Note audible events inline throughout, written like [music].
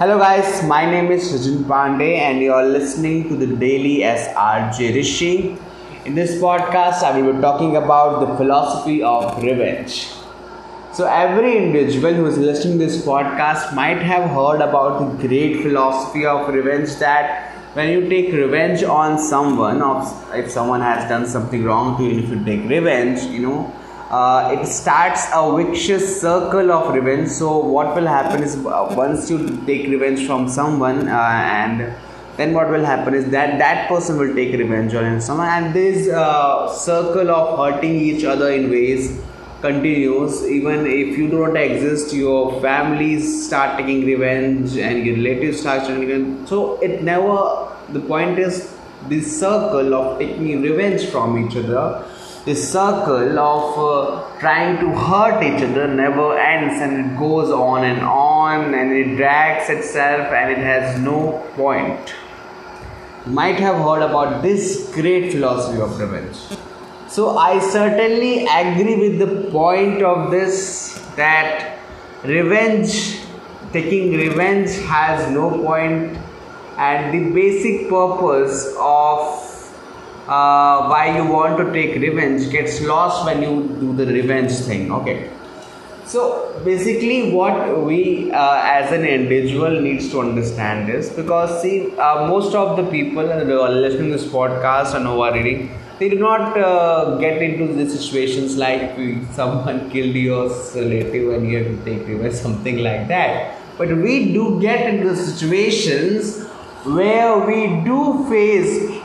Hello, guys. My name is Sujin Pandey, and you are listening to the Daily SRJ Rishi. In this podcast, I will be talking about the philosophy of revenge. So, every individual who is listening to this podcast might have heard about the great philosophy of revenge that when you take revenge on someone, or if someone has done something wrong to you, if you take revenge, you know, uh, it starts a vicious circle of revenge. So, what will happen is uh, once you take revenge from someone, uh, and then what will happen is that that person will take revenge on someone, and this uh, circle of hurting each other in ways continues. Even if you do not exist your families start taking revenge and your relatives start taking revenge. So it never the point is this circle of taking revenge from each other this circle of uh, trying to hurt each other never ends and it goes on and on and it drags itself and it has no point. You might have heard about this great philosophy of revenge. So, I certainly agree with the point of this that revenge, taking revenge, has no point, and the basic purpose of uh, why you want to take revenge gets lost when you do the revenge thing okay? So basically what we uh, as an individual needs to understand is because see uh, most of the people who are listening to this podcast and who are reading they do not uh, get into the situations like [laughs] someone killed your relative and you have to take revenge something like that. But we do get into situations where we do face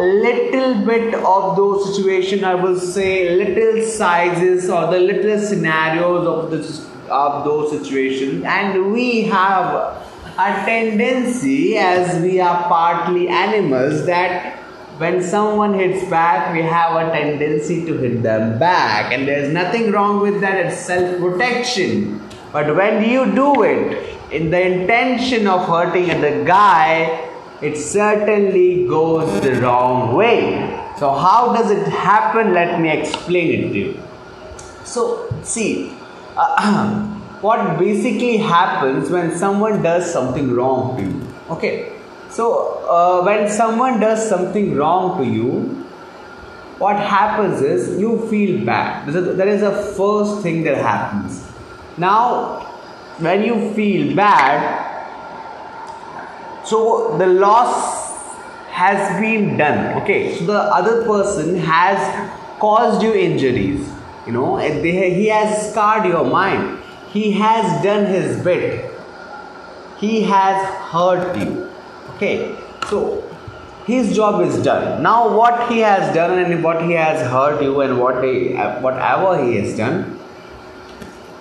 little bit of those situations i will say little sizes or the little scenarios of this of those situations. And we have a tendency as we are partly animals that when someone hits back we have a tendency to hit them back. And there's nothing wrong with that it's self protection but when you do it in the intention of hurting the guy it certainly goes the wrong way. So, how does it happen? Let me explain it to you. So, see, uh, [clears throat] what basically happens when someone does something wrong to you. Okay, so uh, when someone does something wrong to you, what happens is you feel bad. That is the first thing that happens. Now, when you feel bad, so the loss has been done okay? So the other person has caused you injuries you know? He has scarred your mind. He has done his bit. He has hurt you okay? So his job is done. Now what he has done and what he has hurt you and what he, whatever he has done.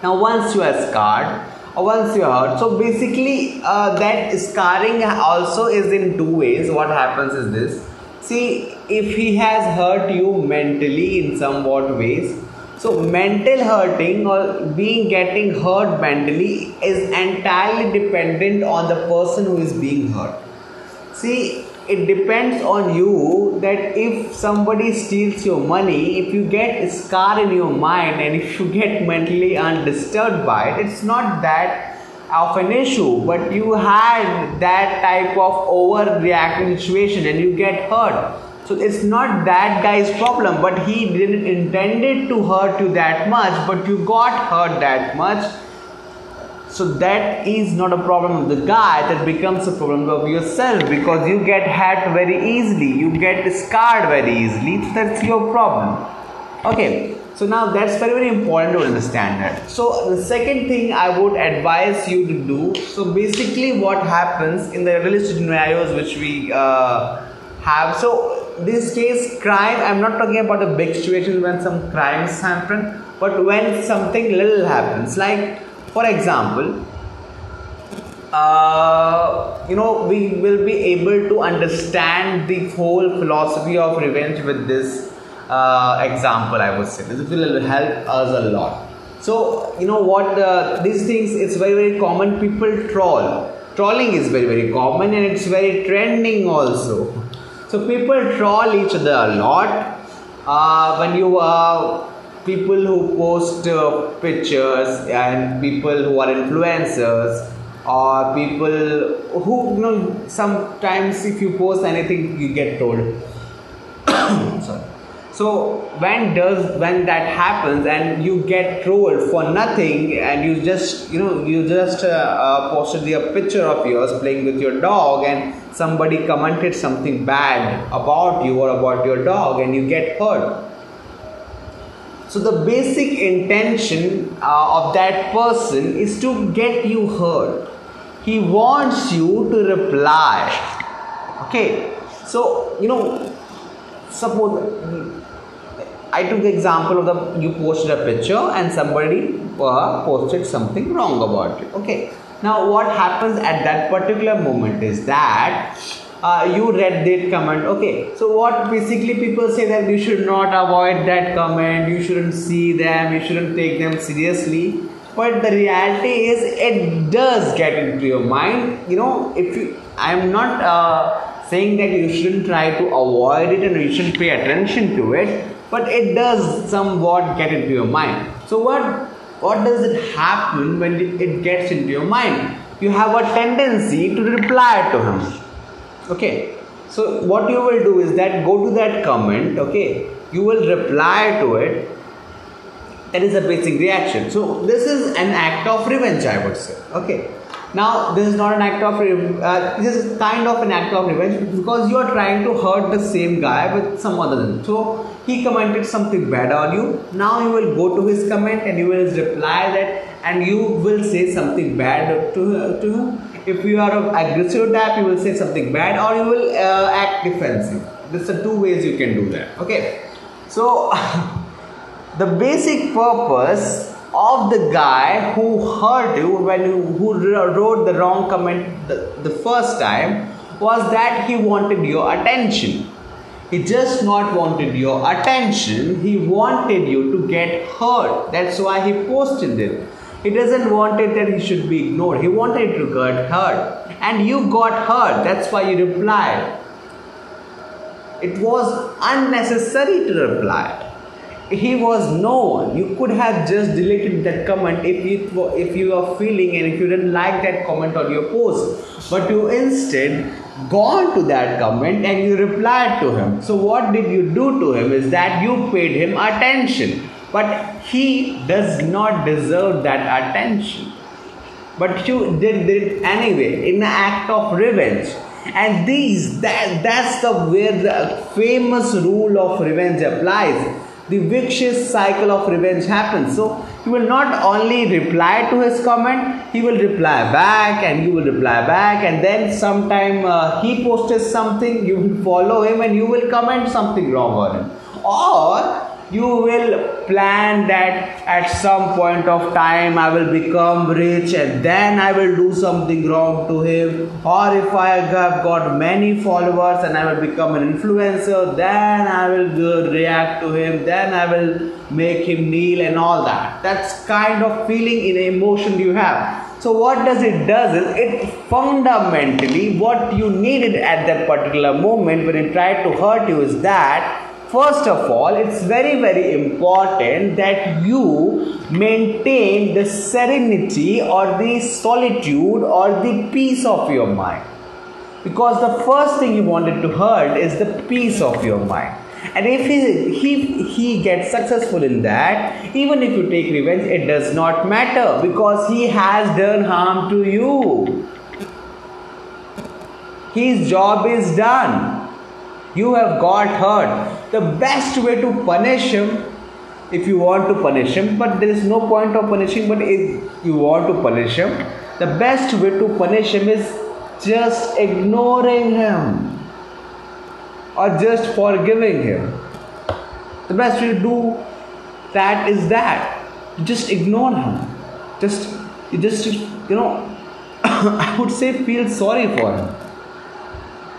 Now once you are scarred once you hurt so basically uh, that scarring also is in two ways. What happens is this. See if he has hurt you mentally in somewhat ways so mental hurting or being getting hurt mentally is entirely dependent on the person who is being hurt. See it depends on you that if somebody steals your money if you get a scar in your mind and if you get mentally undisturbed by it it's not that of an issue but you had that type of overreacting situation and you get hurt. So it's not that guy's problem but he didn't intended to hurt you that much but you got hurt that much so that is not a problem of the guy, that becomes a problem of yourself because you get hurt very easily, you get scarred very easily. That's your problem. Okay, so now that's very very important to understand that. So the second thing I would advise you to do. So basically, what happens in the realistic scenarios which we uh, have. So this case, crime. I'm not talking about the big situations when some crimes happen, but when something little happens, like for example, uh, you know, we will be able to understand the whole philosophy of revenge with this uh, example. I would say this will help us a lot. So, you know what? Uh, these things it's very very common. People troll. Trolling is very very common and it's very trending also. So people troll each other a lot. Uh, when you uh, people who post uh, pictures and people who are influencers or people who you know sometimes if you post anything you get told. [coughs] Sorry. So when does when that happens and you get trolled for nothing and you just you know you just uh, uh, posted a picture of yours playing with your dog and somebody commented something bad about you or about your dog and you get hurt so the basic intention uh, of that person is to get you hurt he wants you to reply okay so you know suppose I took the example of the you posted a picture and somebody uh, posted something wrong about it. Okay. Now what happens at that particular moment is that uh, you read that comment. Okay. So what basically people say that you should not avoid that comment. You shouldn't see them. You shouldn't take them seriously. But the reality is it does get into your mind. You know if you I'm not. Uh, saying that you shouldn't try to avoid it and you shouldn't pay attention to it but it does somewhat get into your mind so what what does it happen when it gets into your mind you have a tendency to reply to him okay so what you will do is that go to that comment okay you will reply to it that is a basic reaction so this is an act of revenge i would say okay now, this is not an act of uh, this is kind of an act of revenge because you are trying to hurt the same guy with some other. So he commented something bad on you. Now you will go to his comment and you will reply that, and you will say something bad to to him. If you are of aggressive type, you will say something bad, or you will uh, act defensive. There's are two ways you can do that. Okay, so [laughs] the basic purpose of the guy who hurt you when you who wrote the wrong comment the, the first time was that he wanted your attention he just not wanted your attention he wanted you to get hurt that's why he posted it he doesn't want it that he should be ignored. He wanted to get hurt and you got hurt that's why you replied. It was unnecessary to reply. He was known. You could have just deleted that comment if you if you are feeling and if you didn't like that comment on your post. But you instead gone to that comment and you replied to him. So what did you do to him is that you paid him attention but he does not deserve that attention but you did it anyway in an act of revenge and these that that's the where the famous rule of revenge applies the vicious cycle of revenge happens. So he will not only reply to his comment, he will reply back and you will reply back, and then sometime uh, he posts something, you will follow him and you will comment something wrong on him. Or you will plan that at some point of time I will become rich and then I will do something wrong to him. Or if I have got many followers and I will become an influencer, then I will react to him, then I will make him kneel and all that. That's kind of feeling in emotion you have. So what does it does is it fundamentally what you needed at that particular moment when it tried to hurt you is that First of all, it's very, very important that you maintain the serenity or the solitude or the peace of your mind. Because the first thing you wanted to hurt is the peace of your mind. And if he, he, he gets successful in that, even if you take revenge, it does not matter because he has done harm to you. His job is done you have got hurt. The best way to punish him, if you want to punish him, but there is no point of punishing, but if you want to punish him, the best way to punish him is just ignoring him or just forgiving him. The best way to do that is that. Just ignore him. Just, you just, you know, [coughs] I would say feel sorry for him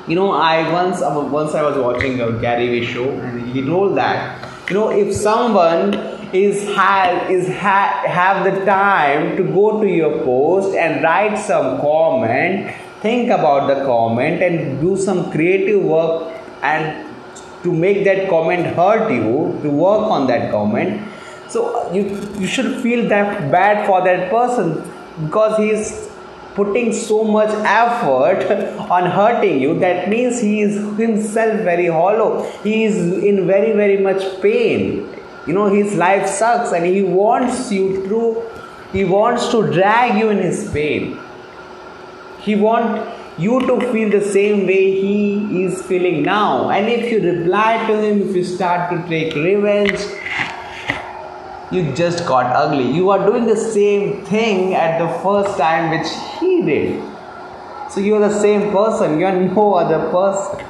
you know i once once i was watching a gary vee show and he told that you know if someone is have is ha- have the time to go to your post and write some comment think about the comment and do some creative work and to make that comment hurt you to work on that comment so you you should feel that bad for that person because he's putting so much effort on hurting you that means he is himself very hollow. He is in very very much pain. You know his life sucks and he wants you to he wants to drag you in his pain. He wants you to feel the same way he is feeling now. And if you reply to him if you start to take revenge you just got ugly. You are doing the same thing at the first time which he did. So you are the same person, you are no other person.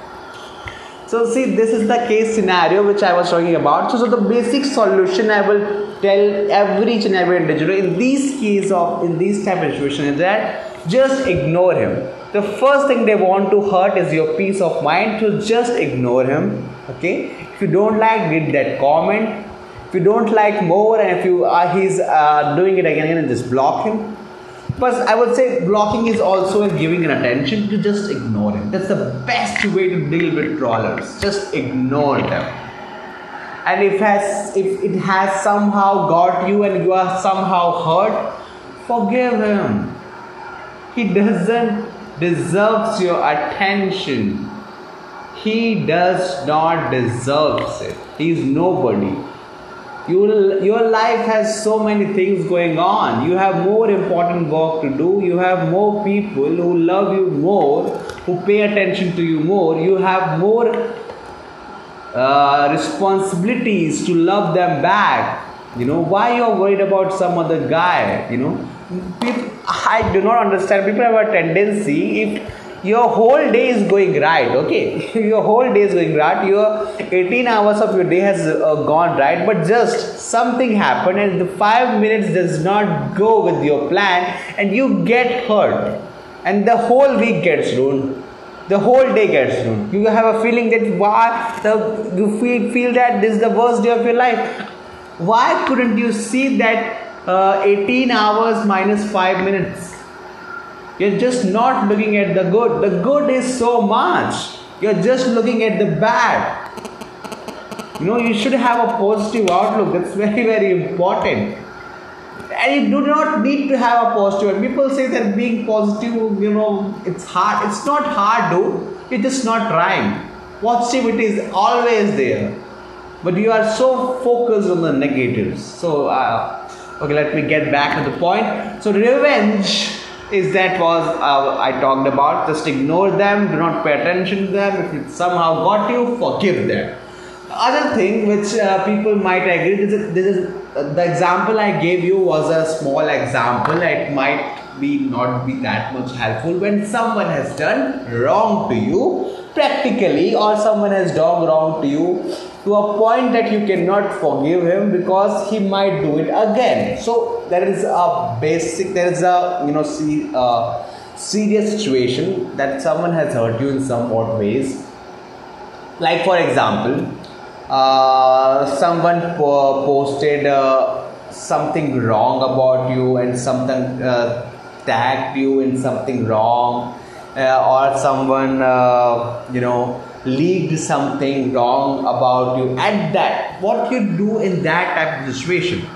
So see, this is the case scenario which I was talking about. So, so the basic solution I will tell every and every individual in these case of in these type of situation is that just ignore him. The first thing they want to hurt is your peace of mind. So just ignore him. Okay. If you don't like, read that comment if you don't like more and if you are he's uh, doing it again and again, just block him. But i would say blocking is also giving an attention to just ignore him. That's the best way to deal with trollers just ignore them. And if has if it has somehow got you and you are somehow hurt forgive him. He doesn't deserves your attention. He does not deserves it. He is nobody you, your life has so many things going on. You have more important work to do. You have more people who love you more, who pay attention to you more. You have more uh, responsibilities to love them back. You know, why you're worried about some other guy? You know, people, I do not understand. People have a tendency if your whole day is going right okay? [laughs] Your whole day is going right. Your 18 hours of your day has uh, gone right but just something happened and the 5 minutes does not go with your plan and you get hurt. And the whole week gets ruined. The whole day gets ruined. You have a feeling that why the, you feel, feel that this is the worst day of your life. Why couldn't you see that uh, 18 hours minus 5 minutes you're just not looking at the good. The good is so much. You're just looking at the bad. You know, you should have a positive outlook. That's [laughs] very, very important. And you do not need to have a positive. People say that being positive, you know, it's hard. It's not hard, dude. You're just not trying. Positivity is always there. But you are so focused on the negatives. So, uh, okay, let me get back to the point. So, revenge is that was uh, I talked about. Just ignore them, do not pay attention to them. If it somehow got you, forgive them. Other thing which uh, people might agree this is, this is uh, the example I gave you was a small example. It might be not be that much helpful when someone has done wrong to you practically or someone has done wrong to you to a point that you cannot forgive him because he might do it again. So there is a basic there is a you know see serious situation that someone has hurt you in some odd ways. Like for example uh, someone po- posted uh, something wrong about you and something uh, tagged you in something wrong or someone uh, you know leaked something wrong about you. At that what you do in that type of situation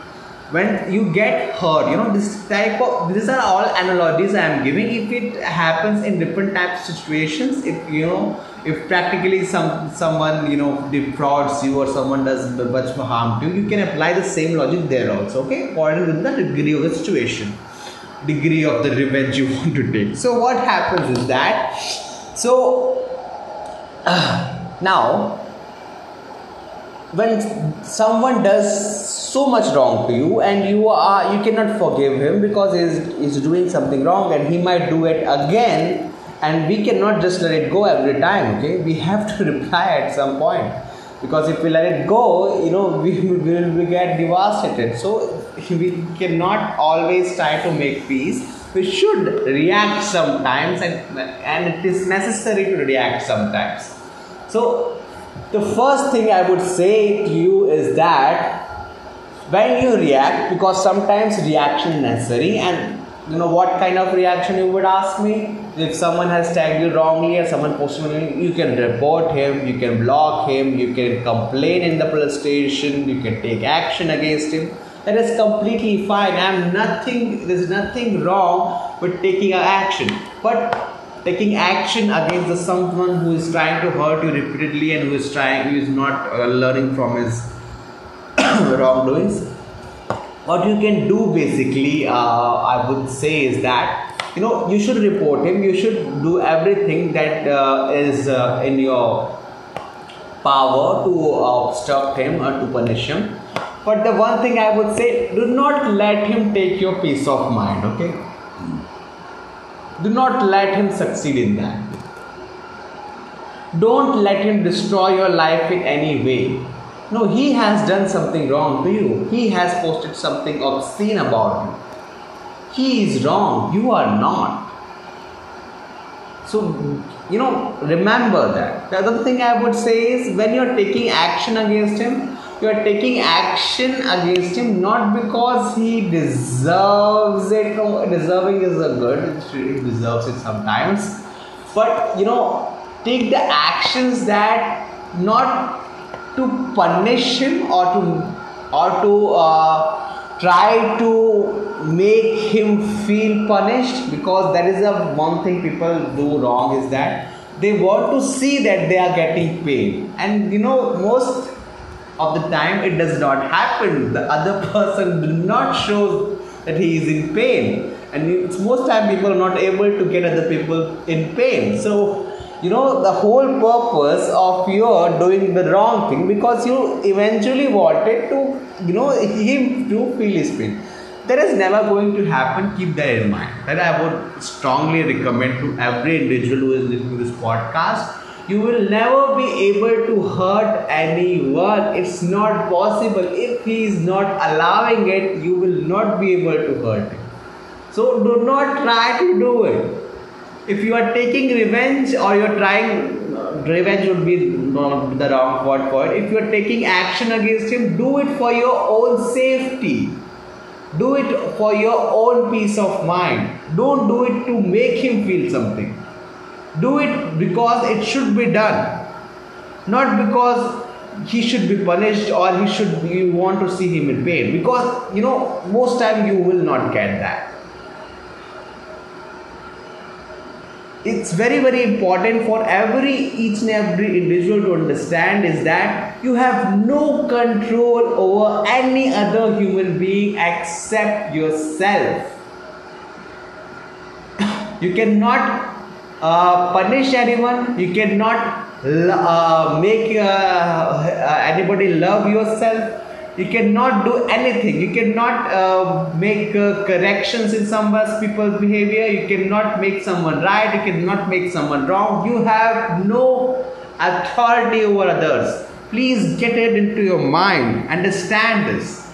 when you get hurt you know this type of these are all analogies i am giving. If it happens in different types of situations if you know if practically some someone you know defrauds you or someone does much harm to you you can apply the same logic there also okay? According to the degree of the situation degree of the revenge you [laughs] want to take. So what happens is that so [clears throat] now when someone does so much wrong to you and you are you cannot forgive him because he's, he's doing something wrong and he might do it again and we cannot just let it go every time okay? We have to [laughs] reply at some point because if we let it go you know we, [laughs] we will get devastated. So we cannot always try to make peace we should react sometimes and, and it is necessary to react sometimes so, the first thing I would say to you is that when you react, because sometimes reaction is necessary, and you know what kind of reaction you would ask me? If someone has tagged you wrongly or someone posted you can report him, you can block him, you can complain in the police station, you can take action against him. That is completely fine. I'm nothing there's nothing wrong with taking action. But taking action against the someone who is trying to hurt you repeatedly and who is trying who is not uh, learning from his [coughs] wrongdoings what you can do basically uh, i would say is that you know you should report him. You should do everything that uh, is uh, in your power to obstruct him or to punish him but the one thing i would say do not let him take your peace of mind okay? Do not let him succeed in that. Don't let him destroy your life in any way. No he has done something wrong to you. He has posted something obscene about you. He is wrong. You are not. So you know remember that. The other thing i would say is when you're taking action against him you are taking action against him not because he deserves it. No deserving is a good he deserves it sometimes. But you know take the actions that not to punish him or to or to uh, try to make him feel punished because that is the one thing people do wrong is that they want to see that they are getting paid. And you know most of the time it does not happen the other [laughs] person do not show that he is in pain. And it's most time people are not able to get other people in pain. So you know the whole purpose of your doing the wrong thing because you eventually wanted to you know him to feel his pain. That is never going to happen. Keep that in mind. That i would strongly recommend to every individual who is listening to this podcast you will never be able to hurt anyone. It's not possible. If he is not allowing it you will not be able to hurt him. So do not try to do it. If you are taking revenge or you're trying uh, revenge would be uh, the wrong word for it. If you are taking action against him do it for your own safety. Do it for your own peace of mind. Don't do it to make him feel something do it because it should be done. Not because he should be punished or he should you want to see him in pain. Because you know most time you will not get that. It's very very important for every each and every individual to understand is that you have no control over any other human being except yourself. [coughs] You cannot uh, punish anyone you cannot uh, make uh, anybody love yourself. You cannot do anything. You cannot uh, make uh, corrections in someone's people's behavior. You cannot make someone right. You cannot make someone wrong. You have no authority over others. Please get it into your mind. Understand this.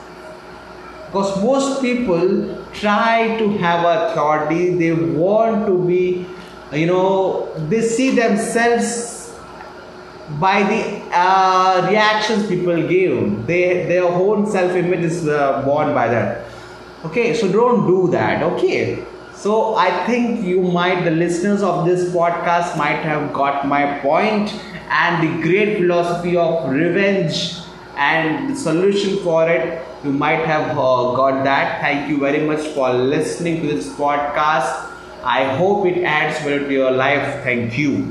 Because most people try to have authority. They want to be you know they see themselves by the uh, reactions people give. They their own self-image is uh, born by that. Okay so don't do that okay? So i think you might the listeners of this podcast might have got my point and the great philosophy of revenge and the solution for it you might have uh, got that. Thank you very much for listening to this podcast i hope it adds value to your life. Thank you